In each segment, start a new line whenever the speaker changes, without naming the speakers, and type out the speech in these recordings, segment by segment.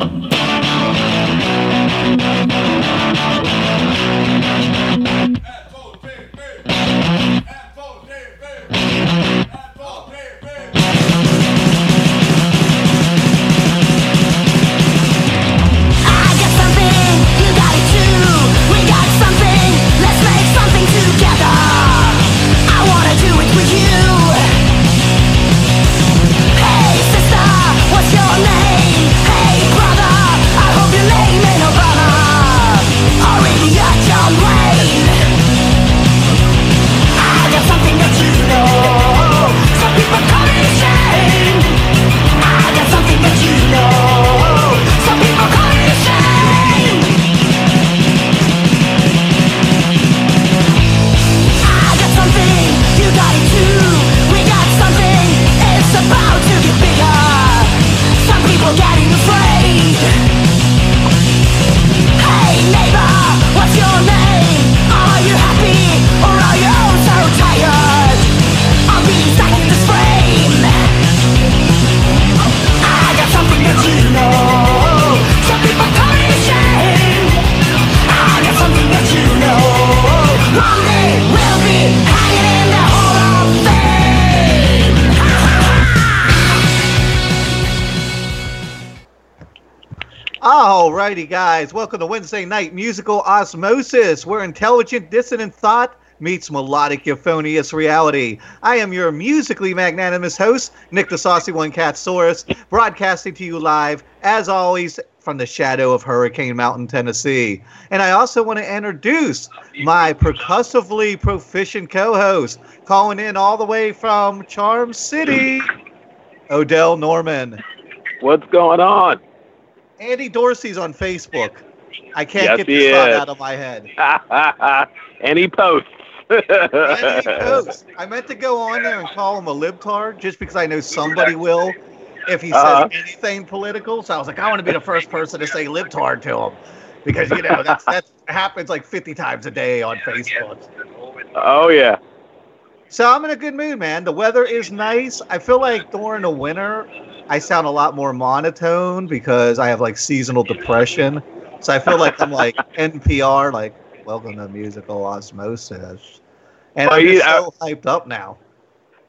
I
Alrighty, guys, welcome to Wednesday Night Musical Osmosis, where intelligent dissonant thought meets melodic euphonious reality. I am your musically magnanimous host, Nick the Saucy One Cat broadcasting to you live, as always, from the shadow of Hurricane Mountain, Tennessee. And I also want to introduce my percussively proficient co-host, calling in all the way from Charm City, Odell Norman.
What's going on?
Andy Dorsey's on Facebook. I can't
Yes,
get this thought out of my head.
and he posts.
And he posts. I meant to go on there and call him a libtard just because I know somebody will if he says
Uh-huh.
anything political. So I was like, I want to be the first person to say libtard to him because you know that's that happens like 50 times a day on Facebook.
oh yeah.
So I'm in a good mood, man. The weather is nice. I feel like during the winter, I sound a lot more monotone because I have like seasonal depression. So I feel like I'm like NPR, like welcome to musical osmosis, and
Well,
I'm
you-
so uh, hyped up now.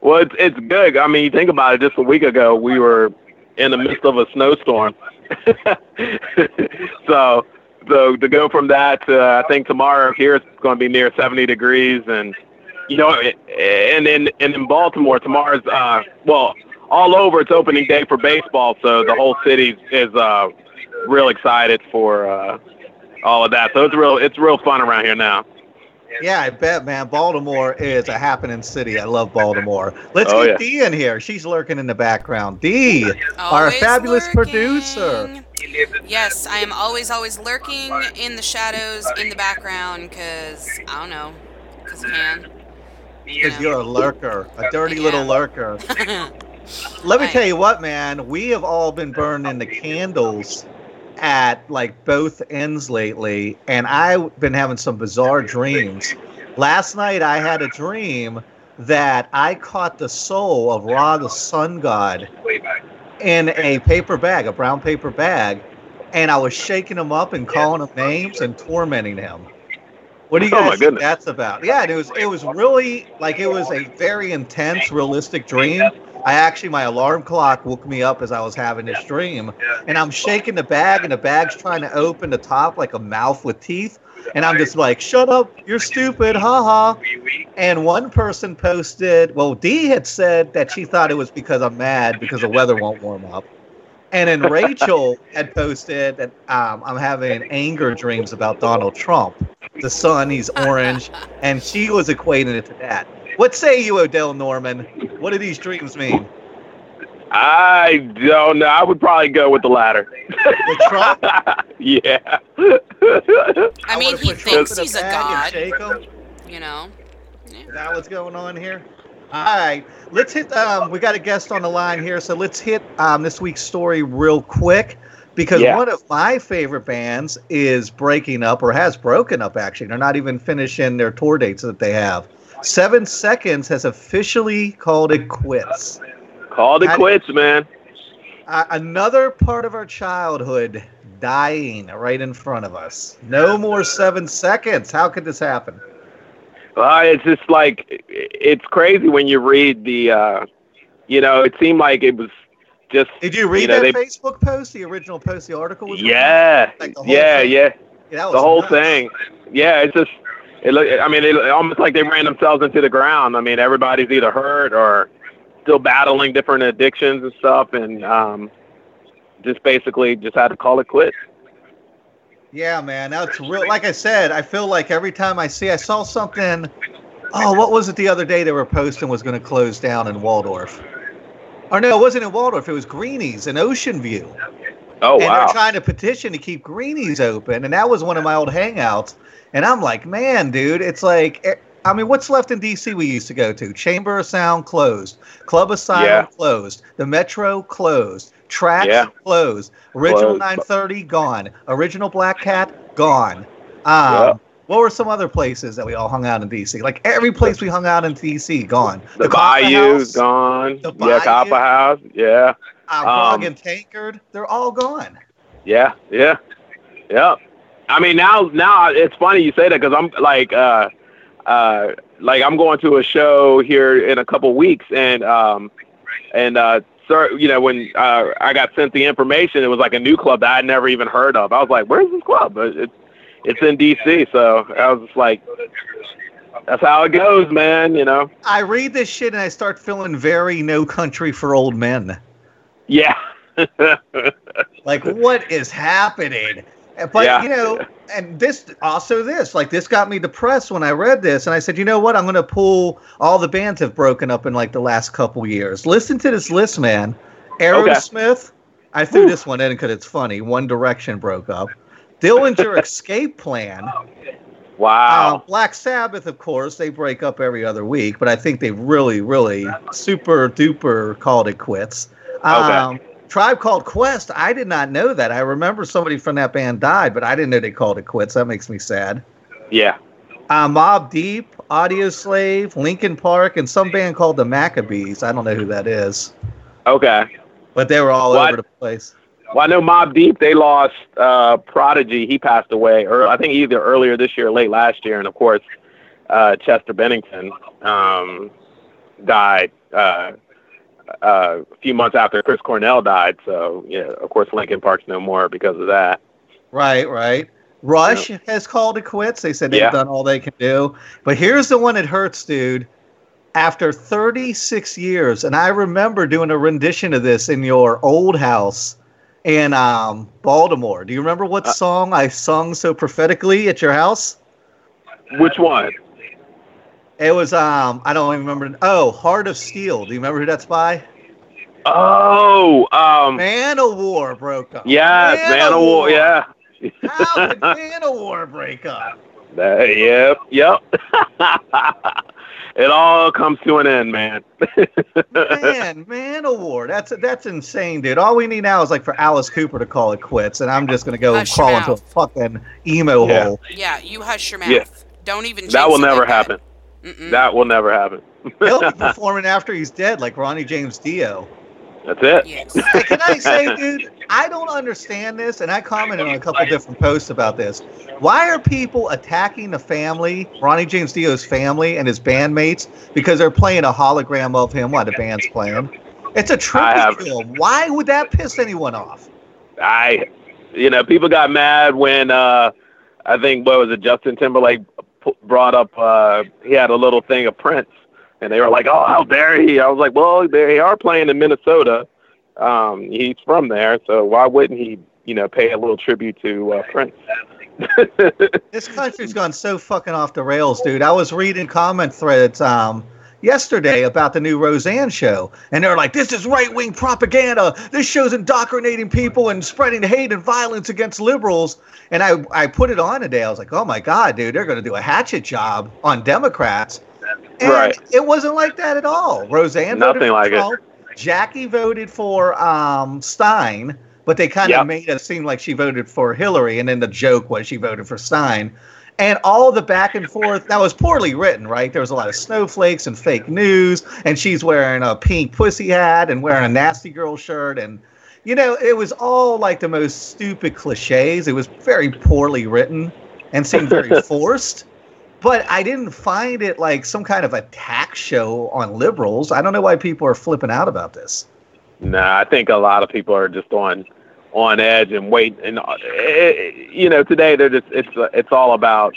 Well, it's it's good. I mean, you think about it. Just a week ago, we were in the midst of a snowstorm. so, so to go from that to I think tomorrow here it's going to be near 70 degrees, and you know, and in and in Baltimore tomorrow's uh well all over it's opening day for baseball, so the whole city is uh real excited for uh all of that. So it's real it's real fun around here now.
Yeah, I bet, man. Baltimore is a happening city. I love Baltimore. Let's
Oh,
get
yeah.
Dee in here. She's lurking in the background. Dee, our fabulous
lurking.
producer.
Yes, I am always, always lurking in the shadows, in the background, because, I don't know, because I can.
Because you're a lurker, a dirty
Yeah.
little lurker. Let me tell you what, man. We have all been burning the candles at like both ends lately, and I've been having some bizarre dreams. Last night, I had a dream that I caught the soul of Ra, the sun god, in a paper bag, a brown paper bag, and I was shaking him up and calling him names and tormenting him. What do you
Oh,
guys
my
think that's about? Yeah, and it was it was really like it was a very intense, realistic dream. I actually my alarm clock woke me up as I was having this dream, and I'm shaking the bag, and the bag's trying to open the top like a mouth with teeth, and I'm just like, "Shut up, you're stupid, haha." And one person posted, well, Dee had said that she thought it was because I'm mad because the weather won't warm up. And then Rachel had posted that um, I'm having anger dreams about Donald Trump. The sun, he's orange, and she was equating it to that. What say you, Odell Norman? What do these dreams mean?
I don't know. I would probably go with the latter.
With Trump?
yeah.
I mean,
wanna
he thinks
in a
he's a god,
shake
you know?
Is that what's going on here? All right, let's hit. Um, we got a guest on the line here, so let's hit um, this week's story real quick because
Yeah.
one of my favorite bands is breaking up or has broken up. Actually, they're not even finishing their tour dates that they have. Seven Seconds has officially called it quits.
Called it quits, man.
uh, another part of our childhood dying right in front of us. No more seven seconds. How could this happen?
Uh, it's just like it's crazy when you read the. Uh, you know, it seemed like it was just.
Did you read
You know,
that
they-
Facebook post? The original post, the article was.
Yeah,
Like the whole
yeah,
thing?
yeah.
Yeah,
The whole
nuts.
thing. Yeah, it's just. It look. I mean, it almost like they ran themselves into the ground. I mean, everybody's either hurt or still battling different addictions and stuff, and um, just basically just had to call it quits.
Yeah, man, that's real. Like I said, I feel like every time I see, I saw something. Oh, what was it the other day they were posting was going to close down in Waldorf? Or no, it wasn't in Waldorf. It was Greenies in Ocean View.
Oh
and
wow.
they're trying to petition to keep Greenies open, and that was one of my old hangouts. And I'm like, man, dude, it's like, eh, I mean, what's left in DC we used to go to? Chamber of Sound closed, Club Asylum
Yeah.
closed, the Metro closed, Tracks
Yeah.
closed, Original
Closed.
930 gone, Original Black Cat gone. Um. What were some other places that we all hung out in DC? Like every place we hung out in DC, gone.
the, Bayou's
House,
gone.
The
yeah, Copper House. Yeah,
uh,
um,
and Tankard, they're all gone.
yeah, yeah, yeah. I mean, now now it's funny you say that because I'm like, uh, uh, like I'm going to a show here in a couple weeks, and um, and uh, sir, you know, when uh, I got sent the information, it was like a new club that I'd never even heard of. I was like, "Where's this club?" But It's it's in D.C., so I was just like, "That's how it goes, man." You know?
I read this shit and I start feeling very no country for old men.
Yeah.
Like, what is happening? But
Yeah.
you know, and this also this like this got me depressed when I read this, and I said, you know what? I'm going to pull all the bands have broken up in like the last couple years. Listen to this list, man. Aerosmith. I threw this one in because it's funny. One Direction broke up. Dillinger Escape Plan. Uh,
wow.
Black Sabbath, of course, they break up every other week, but I think they really, really super duper called it quits. Um, Tribe called Quest. I did not know that. I remember somebody from that band died, but I didn't know they called it quits. That makes me sad.
yeah.
Uh, Mobb Deep, Audioslave, Linkin Park, and some band called the Maccabees. I don't know who that is,
Okay.
but they were all
What?
over the place.
Well, I know Mobb Deep. They lost uh, Prodigy. He passed away, or I think either earlier this year or late last year. And of course, uh, Chester Bennington um, died uh, a few months after Chris Cornell died. So yeah, of course, Linkin Park's no more because of that.
Right, right. Rush has called it quits. They said they've
Yeah.
done all they can do. But here's the one that hurts, dude. After 36 years, and I remember doing a rendition of this in your old house in um, Baltimore. Do you remember what
Uh,
song I sung so prophetically at your house?
Which one?
It was um I don't even remember. Oh, Heart of Steel. Do you remember who that's by?
Oh, um,
Manowar broke up.
Yeah, Manowar. Yeah.
How did Man of War break up?
That- yep, yep. it all comes to an end, man.
Man, Manowar. That's that's insane, dude. All we need now is like for Alice Cooper to call it quits, and I'm just gonna go
Hush
crawl into a fucking emo
Yeah.
hole.
Yeah, you hush your mouth.
Yeah.
Don't even.
that will never
like that.
Happen.
Mm-mm.
That will never happen.
He'll be performing after he's dead, like Ronnie James Dio.
That's it.
Yes.
Hey, can I say, dude, I don't understand this, and I commented on a couple different posts about this. Why are people attacking the family, Ronnie James Dio's family and his bandmates, because they're playing a hologram of him while the band's playing? It's a
have-
tribute. Why would that piss anyone off?
I, you know, people got mad when uh, I think what was it, Justin Timberlake p- brought up. Uh, he had a little thing of Prince, and they were like, "Oh, how dare he?" I was like, "Well, they are playing in Minnesota. Um, he's from there, so why wouldn't he, you know, pay a little tribute to uh, Prince?"
This country's gone so fucking off the rails, dude. I was reading comment threads um yesterday about the new Roseanne show, and they're like, "This is right wing propaganda. This show's indoctrinating people and spreading hate and violence against liberals." And I I put it on today. I was like, "Oh my god, dude, they're going to do a hatchet job on Democrats." And
Right.
It wasn't like that at all. Roseanne
Nothing like it.
Jackie voted for um, Stein, but they kind of
Yep.
made it seem like she voted for Hillary, and then the joke was she voted for Stein. And all the back and forth that was poorly written, right? There was a lot of snowflakes and fake news, and she's wearing a pink pussy hat and wearing a nasty girl shirt, and you know, it was all like the most stupid cliches. It was very poorly written and seemed very forced. But I didn't find it like some kind of attack show on liberals. I don't know why people are flipping out about this.
Nah, I think a lot of people are just on on edge and wait. And uh, it, you know, today they're just it's it's all about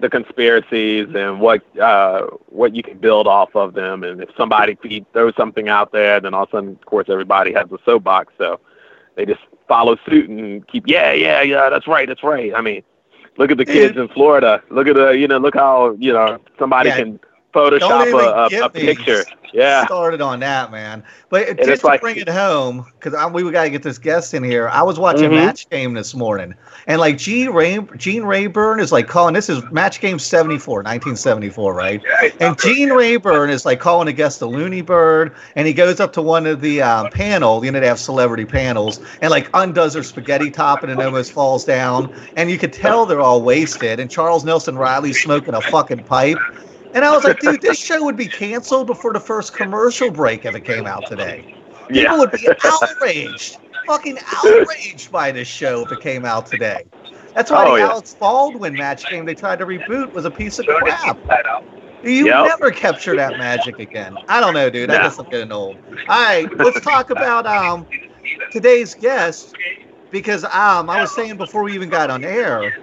the conspiracies and what uh, what you can build off of them. And if somebody throws something out there, then all of a sudden, of course, everybody has a soapbox. So they just follow suit and keep, yeah, yeah, yeah, that's right, that's right. I mean, look at the kids in Florida. Look at the, you know, look how you know somebody
Yeah.
can Photoshop a, a, a picture. Yeah.
started on that, man. But
it's
just to
like-
bring it home, because we got to get this guest in here. I was watching
Mhm.
Match Game this morning, and like Gene, Ray, Gene Rayburn is like calling this is Match Game 74, 1974, right? And Gene Rayburn is like calling a guest a loony bird, and he goes up to one of the um, panel, you know, they have celebrity panels, and like undoes her spaghetti top and it almost falls down. And you could tell they're all wasted. And Charles Nelson Reilly's smoking a fucking pipe. And I was like, dude, this show would be canceled before the first commercial break if it came out today. People
Yeah.
would be outraged, fucking outraged by this show if it came out today. That's why
Oh,
the
yeah.
Alex Baldwin match game they tried to reboot was a piece of crap. You
Yep.
never capture that magic again. I don't know, dude. I
No.
guess I'm getting old. All right, let's talk about um today's guest because um I was saying before we even got on air,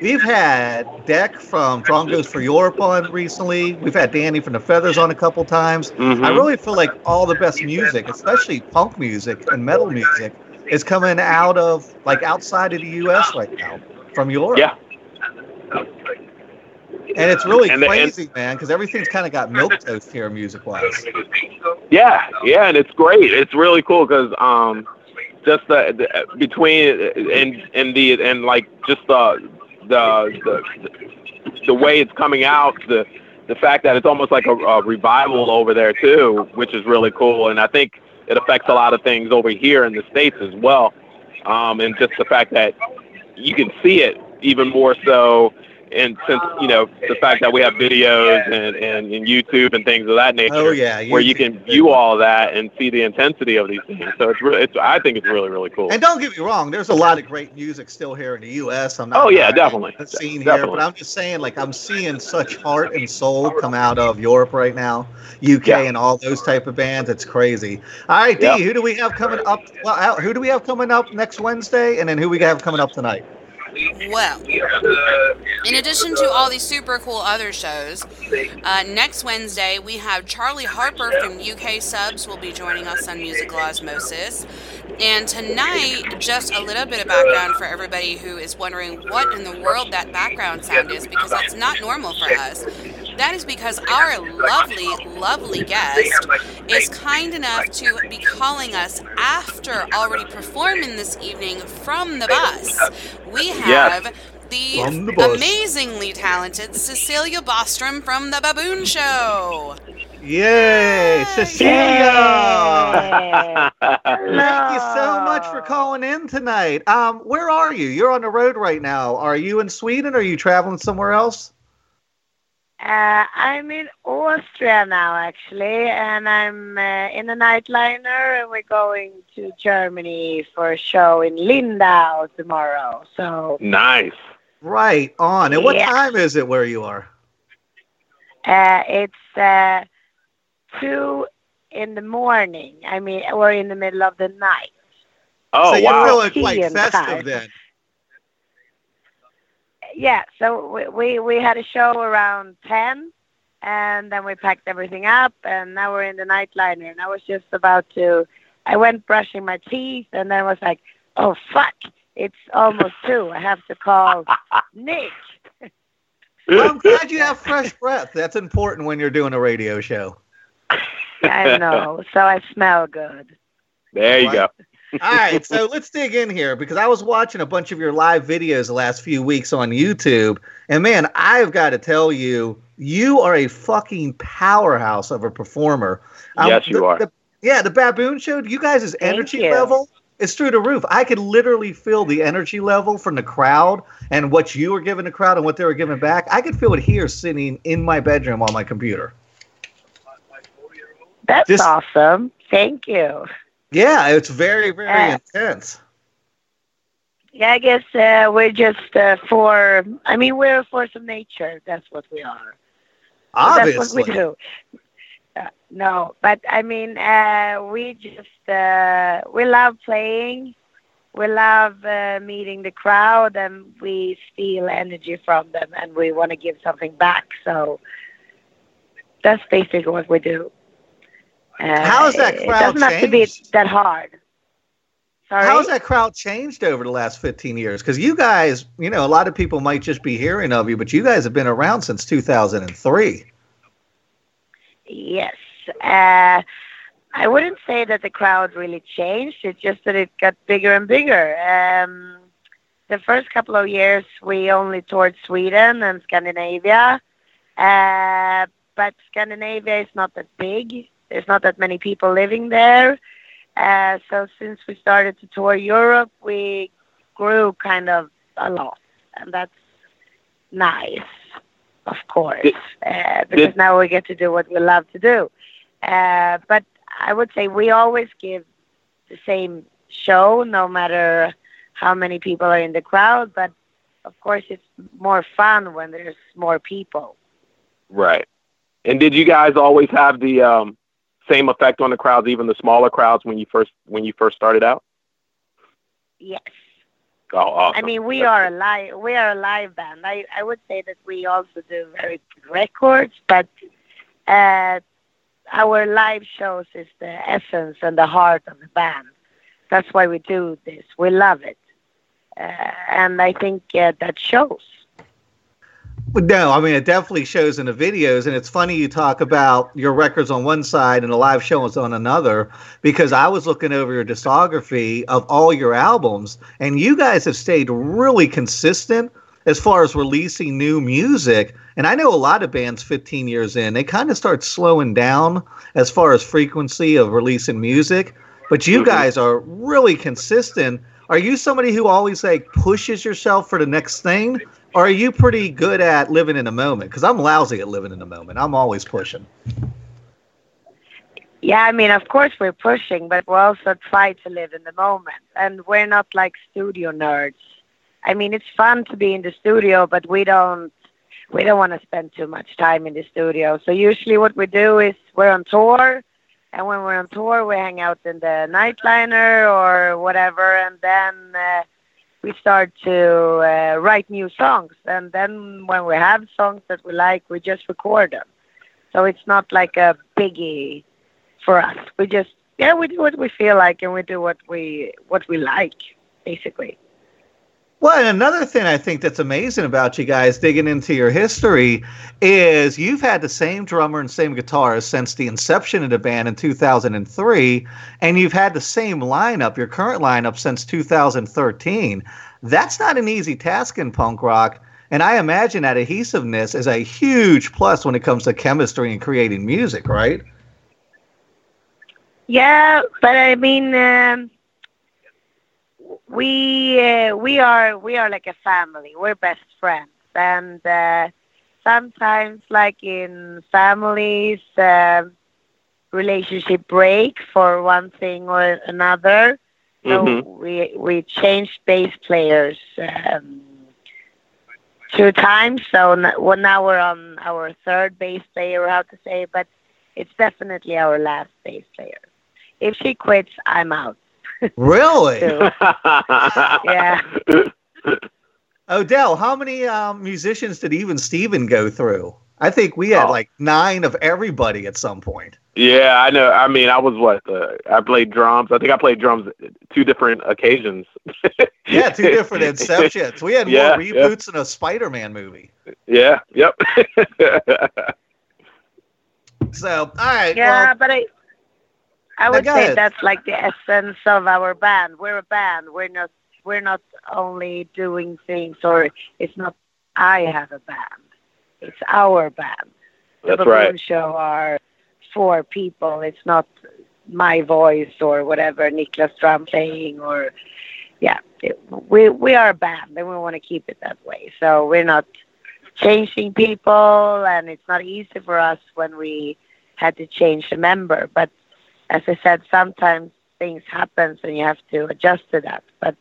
we've had Deck from Drongos for Europe on recently. We've had Danny from the Feathers on a couple times.
Mhm.
I really feel like all the best music, especially punk music and metal music, is coming out of like outside of the U.S. right now from Europe.
Yeah.
And it's really
And the- and-
crazy, man, because everything's kind of got milk toast here, music wise.
Yeah, yeah, and it's great. It's really cool because um, just the, the between and and the and like just the the the the way it's coming out, the the fact that it's almost like a, a revival over there too, which is really cool. And I think it affects a lot of things over here in the states as well. Um, and just the fact that you can see it even more so. And since you know the fact that we have videos and, and, and YouTube and things of that nature,
Oh yeah,
where you can view all that and see the intensity of these things. So it's really, it's I think it's really really cool.
And don't get me wrong, there's a lot of great music still here in the U.S. I'm not.
Oh, yeah, definitely.
Scene here, but I'm just saying, like, I'm seeing such heart and soul come out of Europe right now, UK,
Yeah.
and all those type of bands. It's crazy. All right, D,
Yeah.
who do we have coming up? Well, out- who do we have coming up next Wednesday, and then who we have coming up tonight?
Well, in addition to all these super cool other shows, uh, next Wednesday we have Charlie Harper from UK Subs will be joining us on Musical Osmosis. And tonight, just a little bit of background for everybody who is wondering what in the world that background sound is, because that's not normal for us. That is because our lovely, lovely guest is kind enough to be calling us after already performing this evening from the bus. We have the,
the
amazingly talented Cecilia Bostrom from The Baboon Show.
Yay, Cecilia! Thank you so much for calling in tonight. Um, where are you? You're on the road right now. Are you in Sweden? Or are you traveling somewhere else?
Uh, I'm in Austria now, actually, and I'm uh, in a nightliner, and we're going to Germany for a show in Lindau tomorrow. So
nice.
Right on. And what
Yeah.
time is it where you are?
uh, it's uh, two in the morning. I mean, or in the middle of the night.
Oh
so you're
wow.
feeling quite festive
time.
then.
Yeah, so we, we we had a show around ten, and then we packed everything up, and now we're in the nightliner. And I was just about to, I went brushing my teeth, and then I was like, oh fuck, it's almost two. I have to call Nick.
Well, I'm glad you have fresh breath. That's important when you're doing a radio show.
I know, so I smell good.
There you go.
All right, so let's dig in here because I was watching a bunch of your live videos the last few weeks on YouTube, and man, I've got to tell you, you are a fucking powerhouse of a performer. Um,
Yes, you
the-
are.
the- yeah, the Baboon Show. You guys' energy
you.
level is through the roof. I could literally feel the energy level from the crowd and what you were giving the crowd and what they were giving back. I could feel it here, sitting in my bedroom on my computer.
That's awesome. Thank you.
Yeah, it's very, very
Uh,
intense.
Yeah, I guess uh, we're just uh, for. I mean, we're a force of nature. That's what we are.
Obviously.
That's what we do. Uh, no, but I mean, uh, we just uh, we love playing. We love uh, meeting the crowd, and we steal energy from them, and we want to give something back. So that's basically what we do. Uh,
How has that
It
crowd
doesn't have to be
changed?
that hard. Sorry.
How's that crowd changed over the last 15 years? Because you guys, you know, a lot of people might just be hearing of you, but you guys have been around since 2003.
Yes. Uh, I wouldn't say that the crowd really changed. It's just that it got bigger and bigger. Um, the first couple of years, we only toured Sweden and Scandinavia. Uh, but Scandinavia is not that big. There's not that many people living there. Uh, so since we started to tour Europe, we grew kind of a lot. And that's nice, of course, uh, because now we get to do what we love to do. Uh, but I would say we always give the same show, no matter how many people are in the crowd. But of course, it's more fun when there's more people.
Right. And did you guys always have the um, same effect on the crowds, even the smaller crowds, when you first when you first started out?
Yes.
Oh, awesome.
I mean, we
That's
are a live we are a live band. I I would say that we also do very good records, but uh, our live shows is the essence and the heart of the band. That's why we do this. We love it, uh, and I think uh, that shows.
But no, I mean, it definitely shows in the videos. And it's funny you talk about your records on one side and the live shows on another, because I was looking over your discography of all your albums, and you guys have stayed really consistent as far as releasing new music. And I know a lot of bands 15 years in, they kind of start slowing down as far as frequency of releasing music. But you
Mhm.
guys are really consistent. Are you somebody who always like pushes yourself for the next thing? Are you pretty good at living in the moment? Because I'm lousy at living in the moment. I'm always pushing.
Yeah, I mean, of course we're pushing, but we also try to live in the moment. And we're not like studio nerds. I mean, it's fun to be in the studio, but we don't we don't want to spend too much time in the studio. So usually what we do is we're on tour, and when we're on tour, we hang out in the nightliner or whatever, and then uh, we start to uh, write new songs. And then when we have songs that we like, we just record them. So it's not like a biggie for us. We just yeah, we do what we feel like and we do what we what we like, basically.
Well, and another thing I think that's amazing about you guys digging into your history is you've had the same drummer and same guitarist since the inception of the band in 2003, and you've had the same lineup, your current lineup, since 2013. That's not an easy task in punk rock. And I imagine that adhesiveness is a huge plus when it comes to chemistry and creating music, right?
Yeah, but I mean, um, we uh, we are we are like a family. We're best friends, and uh, sometimes, like in families, um relationship break for one thing or another. So
Mhm.
we we changed bass players um, two times. So well, now we're on our third bass player, how to say, but it's definitely our last bass player. If she quits, I'm out.
Really?
Yeah.
Odell, how many um, musicians did even Steven go through? I think we had
Oh.
like nine of everybody at some point.
Yeah, I know. I mean, I was what? Uh, I played drums. I think I played drums two different occasions.
Yeah, two different inceptions. We had more
Yeah,
reboots than a Spider-Man movie.
Yeah. Yep.
So, all right.
Yeah,
Well,
but I I would say
ahead.
that's like the essence of our band. We're a band. We're not we're not only doing things or it's not I have a band. It's our band. The
That's
Baboon
right.
Show are four people. It's not my voice or whatever, Niklas drum playing or yeah. It, we we are a band and we want to keep it that way. So we're not changing people and it's not easy for us when we had to change a member. But as I said, sometimes things happen and you have to adjust to that. But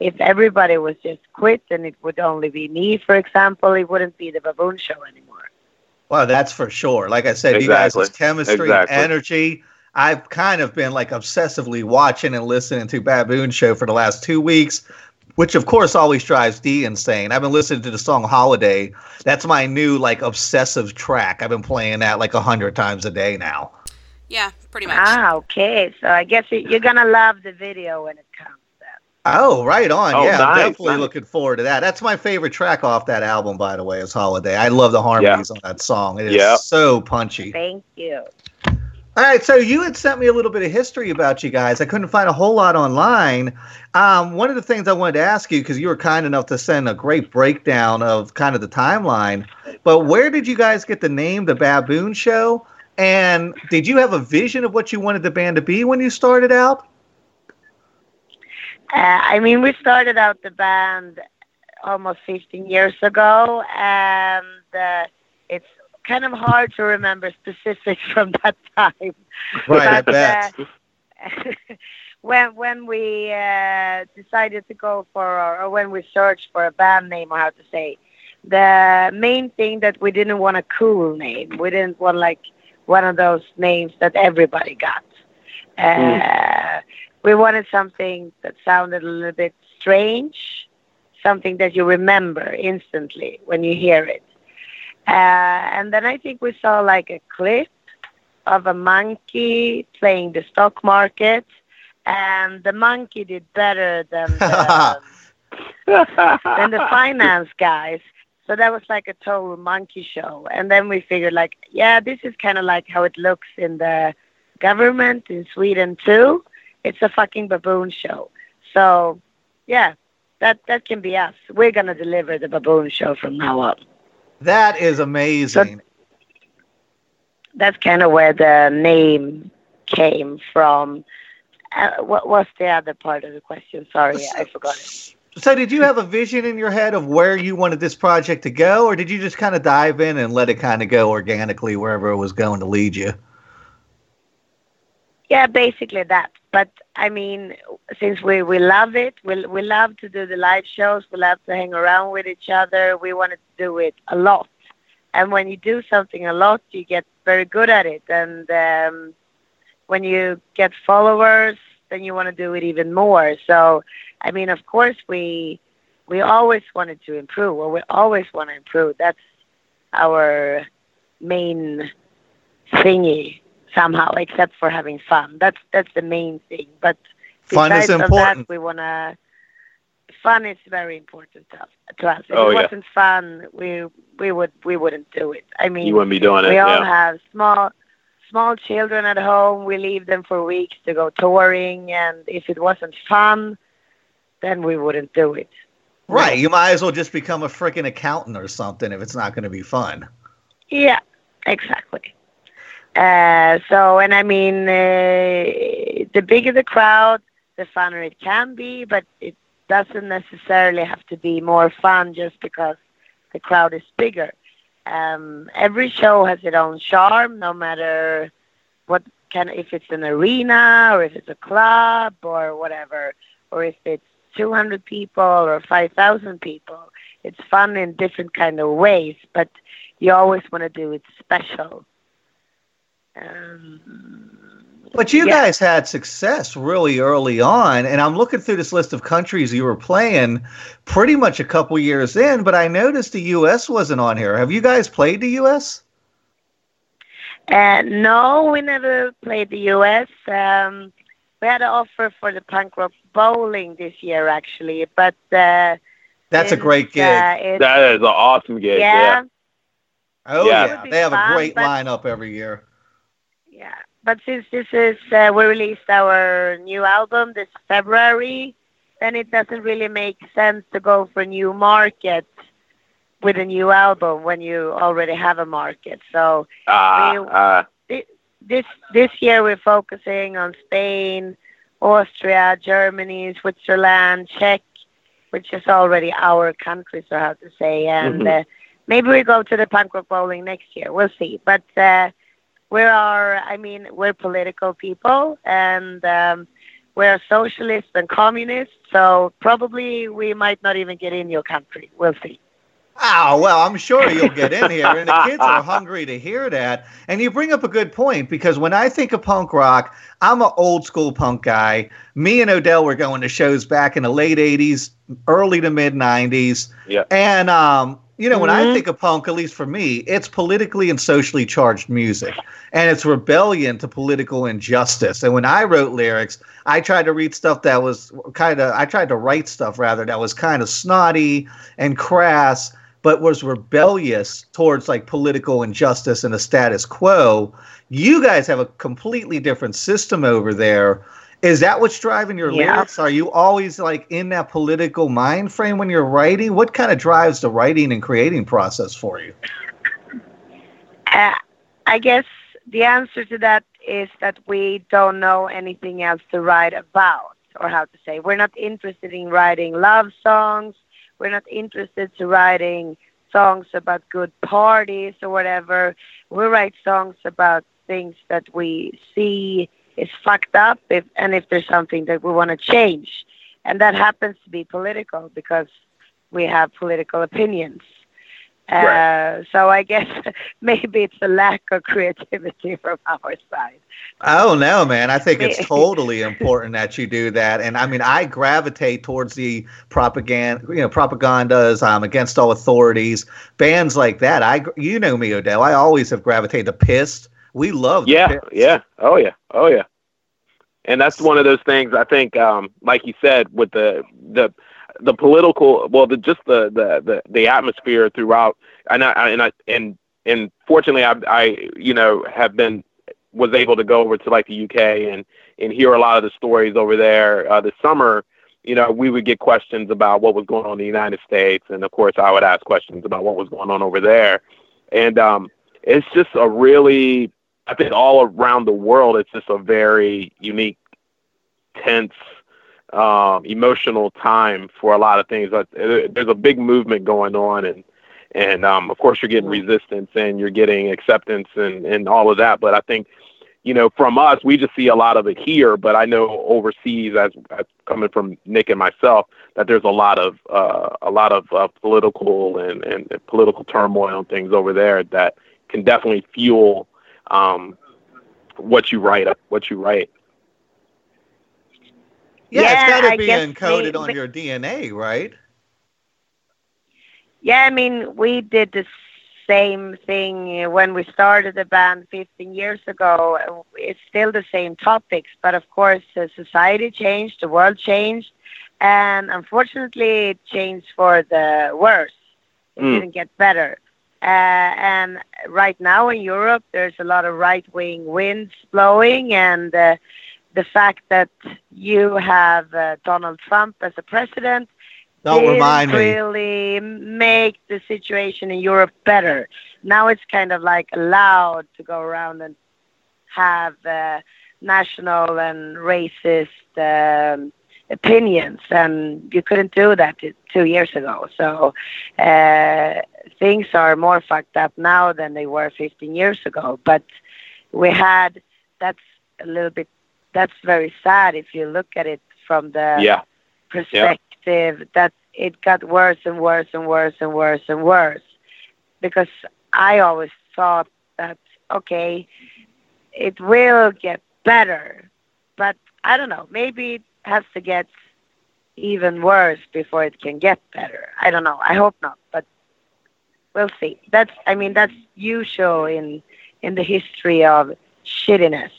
if everybody was just quit and it would only be me, for example, it wouldn't be the baboon show anymore.
Well, that's for sure. Like I said,
Exactly.
you guys' chemistry,
Exactly.
and energy. I've kind of been like obsessively watching and listening to Baboon Show for the last two weeks, which of course always drives Dee insane. I've been listening to the song Holiday. That's my new like obsessive track. I've been playing that like a hundred times a day now.
Yeah, pretty much.
Ah, okay. So I guess you- you're gonna love the video when it comes. Then.
Oh, right on.
Oh,
yeah, I'm
nice,
definitely
nice.
looking forward to that. That's my favorite track off that album, by the way, is Holiday. I love the harmonies on that song. It is
Yeah.
so punchy.
Thank you.
All right, so you had sent me a little bit of history about you guys. I couldn't find a whole lot online. Um, one of the things I wanted to ask you, because you were kind enough to send a great breakdown of kind of the timeline, but where did you guys get the name The Baboon Show? And did you have a vision of what you wanted the band to be when you started out?
Uh, I mean, we started out the band almost 15 years ago, and uh, it's kind of hard to remember specifics from that time.
Right, I bet.
uh, when when we uh, decided to go for, or when we searched for a band name, or how to say, the main thing that we didn't want a cool name. We didn't want like one of those names that everybody got. Uh, We wanted something that sounded a little bit strange, something that you remember instantly when you hear it. Uh, and then I think we saw like a clip of a monkey playing the stock market, and the monkey did better than the, than the finance guys. So that was like a total monkey show. And then we figured like, yeah, this is kind of like how it looks in the government in Sweden too. It's a fucking baboon show. So yeah, that that can be us. We're gonna deliver the baboon show from now on.
That is amazing.
That's kind of where the name came from. Uh, what was the other part of the question? Sorry, I forgot it.
So, did you have a vision in your head of where you wanted this project to go, or did you just kind of dive in and let it kind of go organically wherever it was going to lead you?
Yeah, basically that. But I mean, since we we love it, we we love to do the live shows. We love to hang around with each other. We wanted to do it a lot. And when you do something a lot, you get very good at it. And um, when you get followers, then you want to do it even more. So, I mean, of course, we we always wanted to improve, or we always want to improve. That's our main thingy somehow, except for having fun. That's that's the main thing. But
Fun is
besides of
important.
that, we wanna. Fun is very important to us. To us. If
Oh,
it
yeah.
wasn't fun, we we would we wouldn't do it. I mean,
You wouldn't be doing it.
we all
Yeah.
have small small children at home. We leave them for weeks to go touring, and if it wasn't fun, then we wouldn't do it.
Right. You might as well just become a freaking accountant or something if it's not going to be fun.
Yeah, exactly. Uh, so, and I mean, uh, the bigger the crowd, the funner it can be, but it doesn't necessarily have to be more fun just because the crowd is bigger. Um, every show has its own charm, no matter what kind, if it's an arena or if it's a club or whatever, or if it's 200 people or 5,000 people. It's fun in different kind of ways, but you always want to do it special. Um,
But you
Yeah.
guys had success really early on, and I'm looking through this list of countries you were playing pretty much a couple years in, but I noticed the U.S. wasn't on here. Have you guys played the U.S.?
uh, no, we never played the U.S. Um, we had an offer for the punk rock bowling this year, actually, but uh,
That's a great gig.
Uh,
That is an awesome gig.
yeah,
Yeah.
oh,
yeah.
yeah. They have a great
but-
lineup every year.
Yeah, but since this is uh, we released our new album this February, then it doesn't really make sense to go for a new market with a new album when you already have a market. So
Ah,
We-
ah.
this this year we're focusing on Spain, Austria, Germany, Switzerland, Czech, which is already our country, so how to say, and
Mhm.
uh, maybe we go to the punk rock bowling next year. We'll see, but uh, we are. I mean, we're political people, and um, we're socialists and communists, so probably we might not even get in your country. We'll see.
Oh, well, I'm sure you'll get in here. And the kids are hungry to hear that. And you bring up a good point because when I think of punk rock, I'm an old school punk guy. Me and Odell were going to shows back in the late 80s, early to mid 90s.
Yeah.
And, um, you know, when I
Mhm.
think of punk, at least for me, it's politically and socially charged music. And it's rebellion to political injustice. And when I wrote lyrics, I tried to read stuff that was kind of, I tried to write stuff rather that was kind of snotty and crass but was rebellious towards like political injustice and the status quo. You guys have a completely different system over there. Is that what's driving your
Yeah.
lyrics? Are you always like in that political mind frame when you're writing? What kind of drives the writing and creating process for you?
Uh, I guess the answer to that is that we don't know anything else to write about, or how to say. We're not interested in writing love songs. We're not interested to writing songs about good parties or whatever. We write songs about things that we see is fucked up, if, and if there's something that we want to change, and that happens to be political because we have political opinions.
Right.
Uh, so I guess maybe it's a lack of creativity from our side.
Oh no, man! I think it's totally important that you do that, and I mean, I gravitate towards the propaganda, you know, propagandas um, against all authorities, bands like that. I, you know me, Odell. I always have gravitated to Pissed. We love, the
Yeah,
Pissed.
yeah, oh yeah, oh yeah. And that's one of those things. I think, um, like you said, with the the the political, well, the just the the the, the atmosphere throughout, and I and I and and fortunately, I I you know have been was able to go over to like the UK and and hear a lot of the stories over there uh, this summer. You know, we would get questions about what was going on in the United States, and of course, I would ask questions about what was going on over there. And um, it's just a really I think all around the world, it's just a very unique, tense, um, emotional time for a lot of things. Like, There's a big movement going on, and and um, of course you're getting resistance and you're getting acceptance and and all of that. But I think you know from us, we just see a lot of it here. But I know overseas, as, as coming from Nick and myself, that there's a lot of uh, a lot of uh, political and, and political turmoil and things over there that can definitely fuel um, what you write. What you write.
Yeah,
Yeah,
it's got to be encoded
we-
on your DNA, right?
Yeah, I mean, we did the same thing when we started the band 15 years ago. It's still the same topics, but of course, uh, society changed, the world changed, and unfortunately, it changed for the worse. It
Mm.
didn't get better. Uh, and right now in Europe, there's a lot of right-wing winds blowing, and uh, the fact that you have uh, Donald Trump as a president
Don't
didn't really make the situation in Europe better. Now it's kind of like allowed to go around and have uh, national and racist um, opinions, and you couldn't do that two years ago. So uh, things are more fucked up now than they were 15 years ago. But we had that's a little bit that's very sad if you look at it from the
Yeah.
perspective that it got worse and worse and worse and worse and worse. Because I always thought that okay it will get better. But I don't know maybe it has to get even worse before it can get better. I don't know I hope not but we'll see. That's I mean that's usual in in the history of shittiness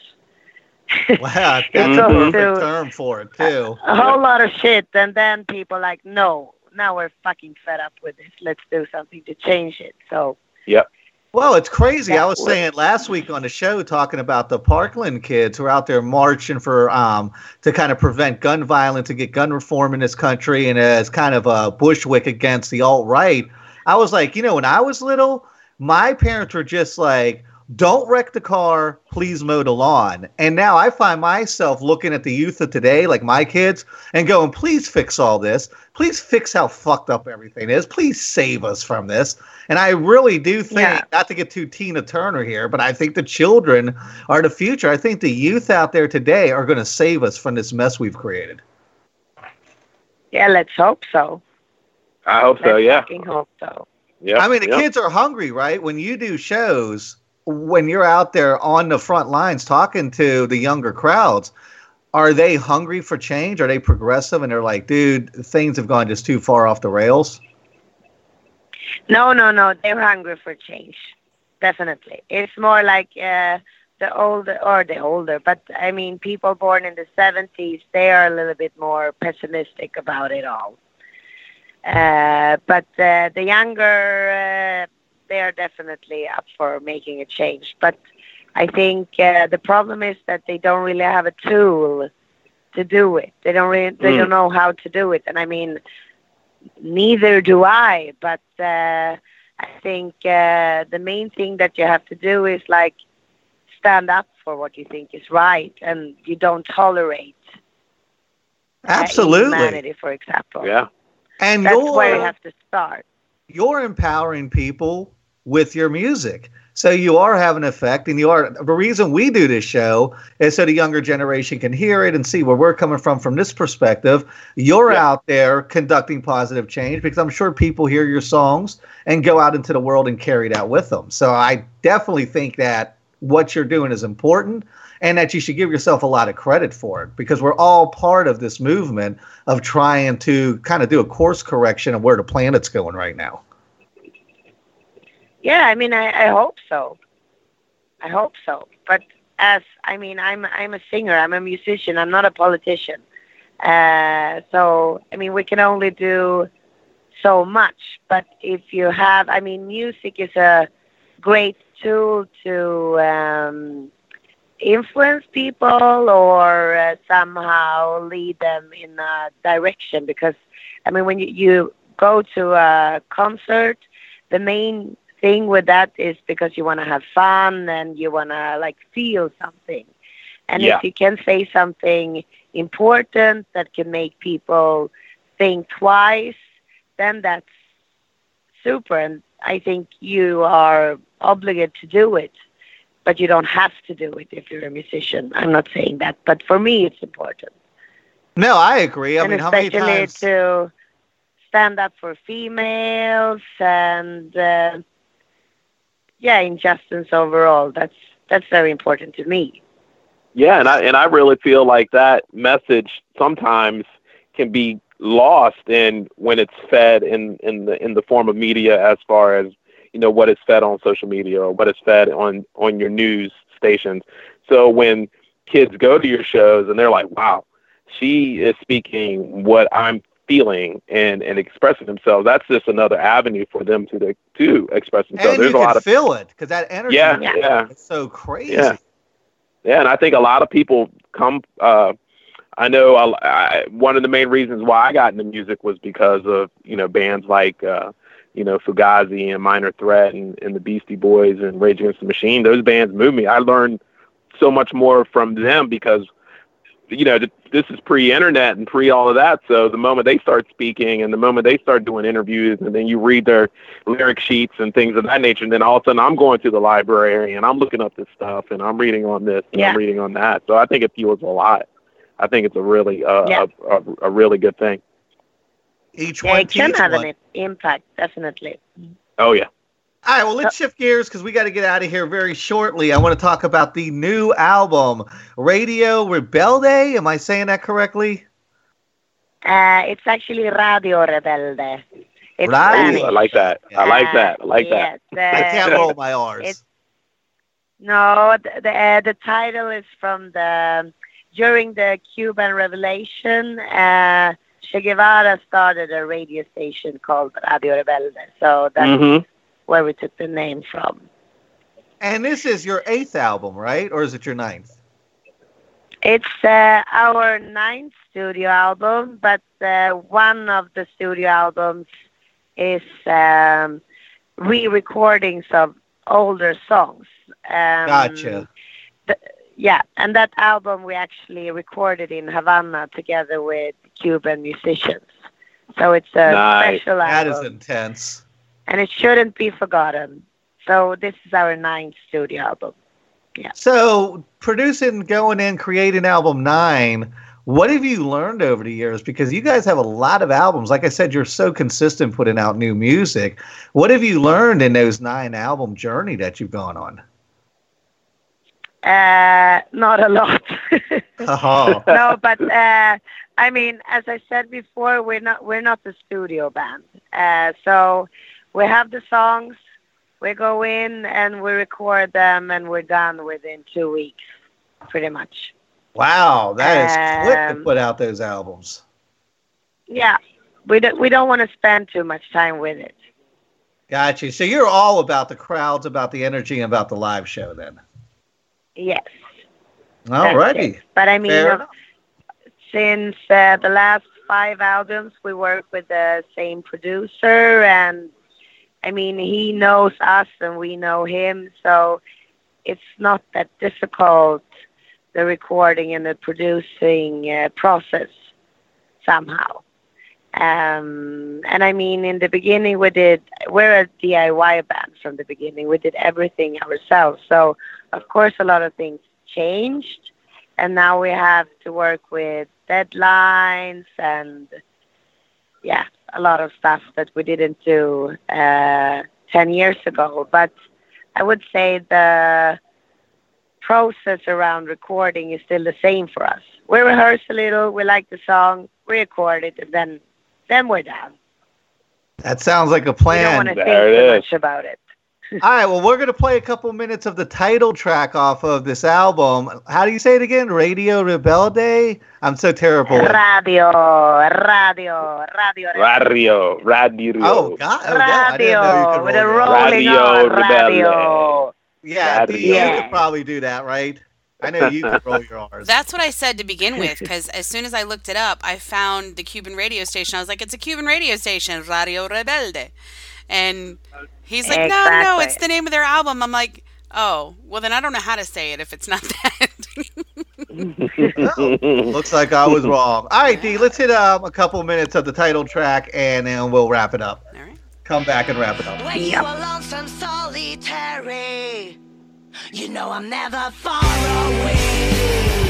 Wow, that's a
also-
perfect term for it too.
a whole lot of shit and then people like no now we're fucking fed up with this let's do something to change it so Yep.
Well, it's crazy. I was
Yeah.
saying last week on the show talking about the Parkland kids who are out there marching for um to kind of prevent gun violence to get gun reform in this country and as kind of a bushwick against the alt right. I was like, you know, when I was little, my parents were just like don't wreck the car, please mow the lawn. And now I find myself looking at the youth of today, like my kids, and going, please fix all this. Please fix how fucked up everything is. Please save us from this. And I really do think,
Yeah.
not to get too Tina Turner here, but I think the children are the future. I think the youth out there today are going to save us from this mess we've created.
Yeah, let's hope so.
I hope so.
Let's
Yeah.
fucking hope so.
Yeah.
I mean, the
yeah.
kids are hungry, right? When you do shows, when you're out there on the front lines talking to the younger crowds, are they hungry for change? Are they progressive and they're like, dude, things have gone just too far off the rails?
No, no, no. They're hungry for change. Definitely. It's more like uh, the older, or the older, but I mean, people born in the 70s, they are a little bit more pessimistic about it all. Uh, but uh, the younger, uh, they are definitely up for making a change. But I think uh, the problem is that they don't really have a tool to do it. They don't really, they
Mm.
don't know how to do it. And I mean, neither do I. But uh, I think uh, the main thing that you have to do is like stand up for what you think is right, and you don't tolerate uh,
Absolutely.
inhumanity, for example.
Yeah.
And
That's where you have to start.
you're empowering people with your music. So you are having an effect, and you are the reason we do this show is so the younger generation can hear it and see where we're coming from from this perspective. You're
Yeah.
out there conducting positive change because I'm sure people hear your songs and go out into the world and carry that with them. So I definitely think that what you're doing is important and that you should give yourself a lot of credit for it because we're all part of this movement of trying to kind of do a course correction of where the planet's going right now.
Yeah, I mean, I, I hope so. I hope so. But as I mean, I'm I'm a singer. I'm a musician. I'm not a politician. Uh, so I mean, we can only do so much. But if you have, I mean, music is a great tool to um, influence people or uh, somehow lead them in a direction. Because I mean, when you, you go to a concert, the main thing with that is because you want to have fun and you want to like feel something. And
Yeah.
if you can say something important that can make people think twice, then that's super. And I think you are obligated to do it, but you don't have to do it if you're a musician. I'm not saying that, but for me, it's important.
No, I agree. I
and
mean, how many
especially
times?
to stand up for females and uh, yeah, injustice overall. That's that's very important to me.
Yeah, and I and I really feel like that message sometimes can be lost in when it's fed in in the in the form of media as far as you know what is fed on social media or what is fed on on your news stations. So when kids go to your shows and they're like, "Wow, she is speaking what I'm feeling and and expressing themselves," that's just another avenue for them to to, to express themselves.
and
There's
you
a
can
lot of
feel it because that energy
yeah,
Yeah.
yeah.
so crazy.
Yeah. Yeah, and I think a lot of people come. Uh, I know I, I, one of the main reasons why I got into music was because of you know bands like uh, you know Fugazi and Minor Threat and, and the Beastie Boys and Rage Against the Machine. Those bands moved me. I learned so much more from them because you know this is pre-internet and pre all of that. So the moment they start speaking and the moment they start doing interviews and then you read their lyric sheets and things of that nature, and then all of a sudden I'm going to the library and I'm looking up this stuff and I'm reading on this and
Yeah.
I'm reading on that. So I think it fuels a lot. I think it's a really uh,
Yeah.
a, a, a really good thing.
Each
Yeah,
one
it can have
one.
an impact, definitely.
Oh yeah.
All right, well, let's shift gears because we got to get out of here very shortly. I want to talk about the new album, Radio Rebelde. Am I saying that correctly?
Uh, it's actually Radio Rebelde. It's
Radio-
Spanish.
Ooh, I like that. I like that. I like that.
yes,
I
uh,
can't roll my R's.
No, the the, uh, the title is from the during the Cuban Revolution. Uh, che Guevara started a radio station called Radio Rebelde, so that's
hmm
where we took the name from.
and this is your eighth album, right? Or is it your ninth?
It's uh, our ninth studio album, but uh, one of the studio albums is um, re-recordings of older songs. Um,
Gotcha.
Yeah, and that album we actually recorded in Havana together with Cuban musicians. So it's a
Nice.
special
That
album,
is intense.
And it shouldn't be forgotten. So this is our ninth studio album. Yeah.
So, producing, going in, creating album nine, what have you learned over the years? Because you guys have a lot of albums. Like I said, you're so consistent putting out new music. What have you learned in those nine album journey that you've gone on?
Uh, not a lot.
Oh,
no, but uh, I mean, as I said before, we're not we're not a studio band. Uh, so we have the songs, we go in and we record them, and we're done within two weeks, pretty much.
wow, that is quick to
Um,
put out those albums.
Yeah, we don't we don't want to spend too much time with it.
Got you. So you're all about the crowds, about the energy, and about the live show then.
Yes. that's
Alrighty.
it. But I mean, uh, since uh, the last five albums, we work with the same producer, and I mean, he knows us and we know him, so it's not that difficult the recording and the producing uh, process somehow. Um, and I mean, in the beginning, we did. We're a DIY band from the beginning. We did everything ourselves. So, of course, a lot of things changed, and now we have to work with deadlines and yeah, a lot of stuff that we didn't do uh, ten years ago. But I would say the process around recording is still the same for us. We rehearse a little, we like the song, we record it, and then then we're done.
That sounds like a
We don't
plan.
want to think
There it
too
is.
much about it.
All right, well, we're going to play a couple minutes of the title track off of this album. How do you say it again? Radio Rebelde? I'm so terrible. with-
Radio, radio, radio,
Radio, radio.
Oh, God. Oh, yeah. I didn't know you
radio, with a
your R's.
rolling
Radio
on
Rebelde.
radio.
Yeah,
Radio.
You
Yeah.
could probably do that, right? I know you could roll your R's.
That's what I said to begin with, because as soon as I looked it up, I found the Cuban radio station. I was like, it's a Cuban radio station, Radio Rebelde. And he's like, no, no,
Exactly.
it's the name of their album. I'm like, oh, well, then I don't know how to say it if it's not that.
Looks like I was wrong. All right, D, let's hit um, a couple minutes of the title track and then we'll wrap it up.
All right.
Come back and wrap it up.
When you
Yep.
are lonesome, solitary, you know I'm never far away.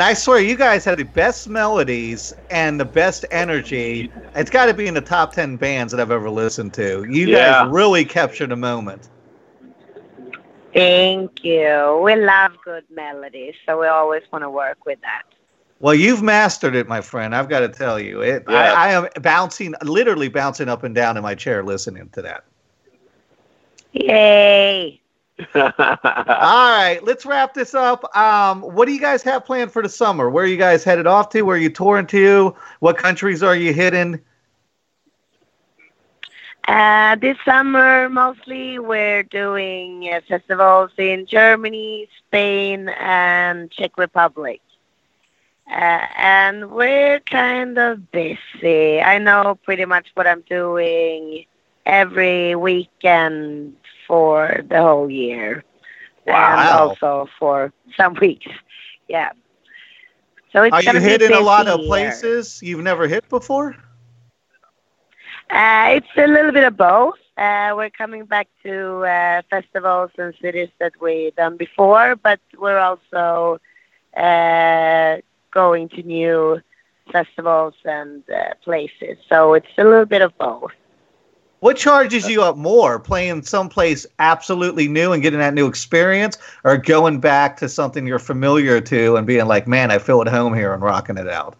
Man, I swear you guys have the best melodies and the best energy. It's got to be in the top 10 bands that I've ever listened to. You
Yeah.
guys really captured a moment.
Thank you. We love good melodies, so we always want to work with that.
Well, you've mastered it, my friend. I've got to tell you, it.
Yeah.
I, I am bouncing, literally bouncing up and down in my chair listening to that.
Yay!
All right, let's wrap this up. Um, what do you guys have planned for the summer? Where are you guys headed off to? Where are you touring to? What countries are you hitting?
Uh, this summer, mostly we're doing uh, festivals in Germany, Spain, and Czech Republic. Uh, and we're kind of busy. I know pretty much what I'm doing every weekend for the whole year. And also for some weeks. Yeah. So it's
Are you hitting a lot of places you've never hit before?
Uh, it's a little bit of both. Uh, we're coming back to uh, festivals and cities that we've done before, but we're also uh, going to new festivals and uh, places. So it's a little bit of both.
What charges you up more, playing someplace absolutely new and getting that new experience, or going back to something you're familiar to and being like, man, I feel at home here and rocking it out?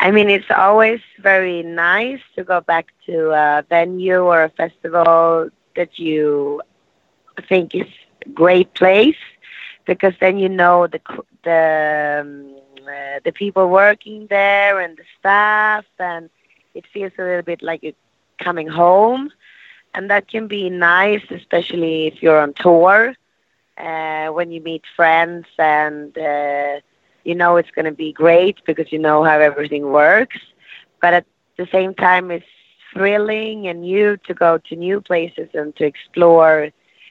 I mean, it's always very nice to go back to a venue or a festival that you think is a great place because then you know the the um, uh, the people working there and the staff, and it feels a little bit like you're coming home, and that can be nice, especially if you're on tour, uh, when you meet friends and. Uh, you know it's going to be great because you know how everything works. But at the same time, it's thrilling and new to go to new places and to explore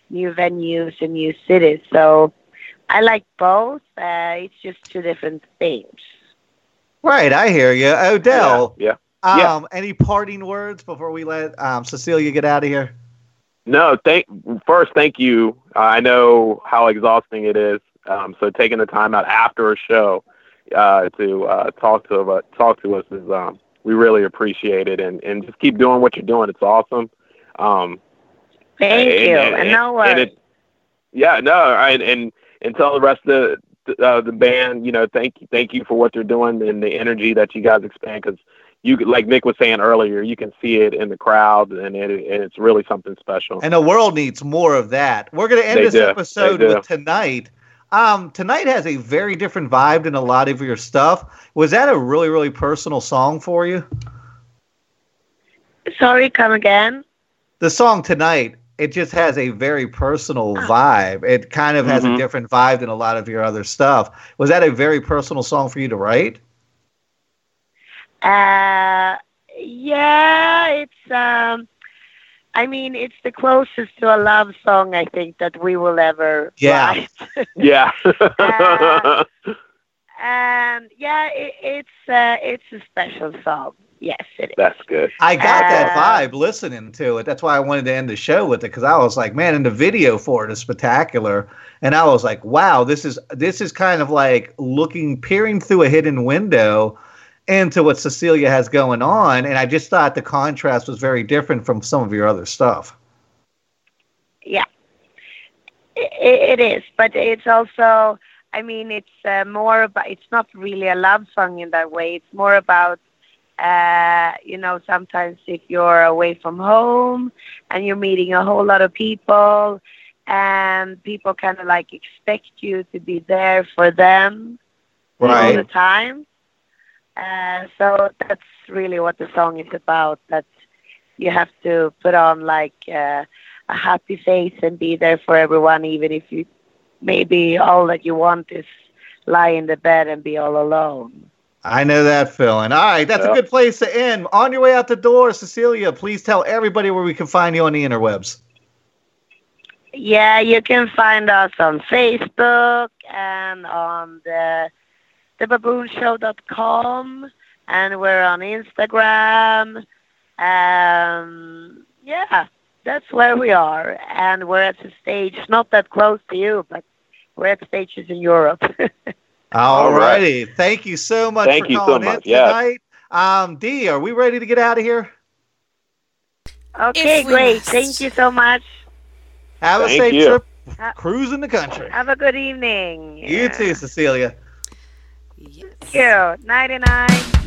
new venues and new cities. So I like both. Uh, it's just two different things.
Right, I hear you. Odell,
yeah.
Um,
yeah.
any parting words before we let um, Cecilia get out of here?
No, thank first, thank you. Uh, I know how exhausting it is. Um, so taking the time out after a show uh, to uh, talk to uh, talk to us is um, we really appreciate it, and, and just keep doing what you're doing. It's awesome. Um,
Thank
and-
you.
and-
And, no
and
worries.
it- yeah, no, and and and tell the rest of the uh, the band, you know, thank you, thank you for what they're doing and the energy that you guys expand. Because you, like Nick was saying earlier, you can see it in the crowd, and it, and it's really something special.
And the world needs more of that. We're going to end
They
this
do.
episode with tonight. Um, tonight has a very different vibe than a lot of your stuff. Was that a really, really personal song for you?
Sorry, come again.
The song tonight, it just has a very personal vibe. It kind of has a
Mhm.
different vibe than a lot of your other stuff. Was that a very personal song for you to write?
Uh, yeah, it's. Um, I mean, it's the closest to a love song I think that we will ever
Yeah.
write.
yeah.
Uh, and yeah, it, it's uh, it's a special song. Yes, it is.
That's good.
I got that
Uh,
vibe listening to it. That's why I wanted to end the show with it because I was like, man, and the video for it is spectacular. And I was like, wow, this is this is kind of like looking, peering through a hidden window into what Cecilia has going on. And I just thought the contrast was very different from some of your other stuff.
Yeah, it, it is, but it's also. I mean, it's uh, more about. It's not really a love song in that way. It's more about. Uh, you know, sometimes if you're away from home and you're meeting a whole lot of people, and people kind of like expect you to be there for them all the time. Uh, so that's really what the song is about. That you have to put on like uh, a happy face and be there for everyone, even if you maybe all that you want is lie in the bed and be all alone.
I know that feeling. All right, that's a good place to end. On your way out the door, Cecilia, please tell everybody where we can find you on the interwebs.
Yeah, you can find us on Facebook and on the thebaboonshow.com, and we're on Instagram. Um, yeah, that's where we are, and we're at the stage not that close to you, but we're at stages in Europe.
All
All right.
righty. Thank you so much
Thank
for
you so much.
in
Yeah.
tonight. Um, D, are we ready to get out of here?
okay, great.
must.
Thank you so much.
Have a
Thank
safe
you.
trip
Ha-
cruising the country.
Have a good evening.
You
Yeah.
too, Cecilia.
Yes.
Thank you. Nighty night.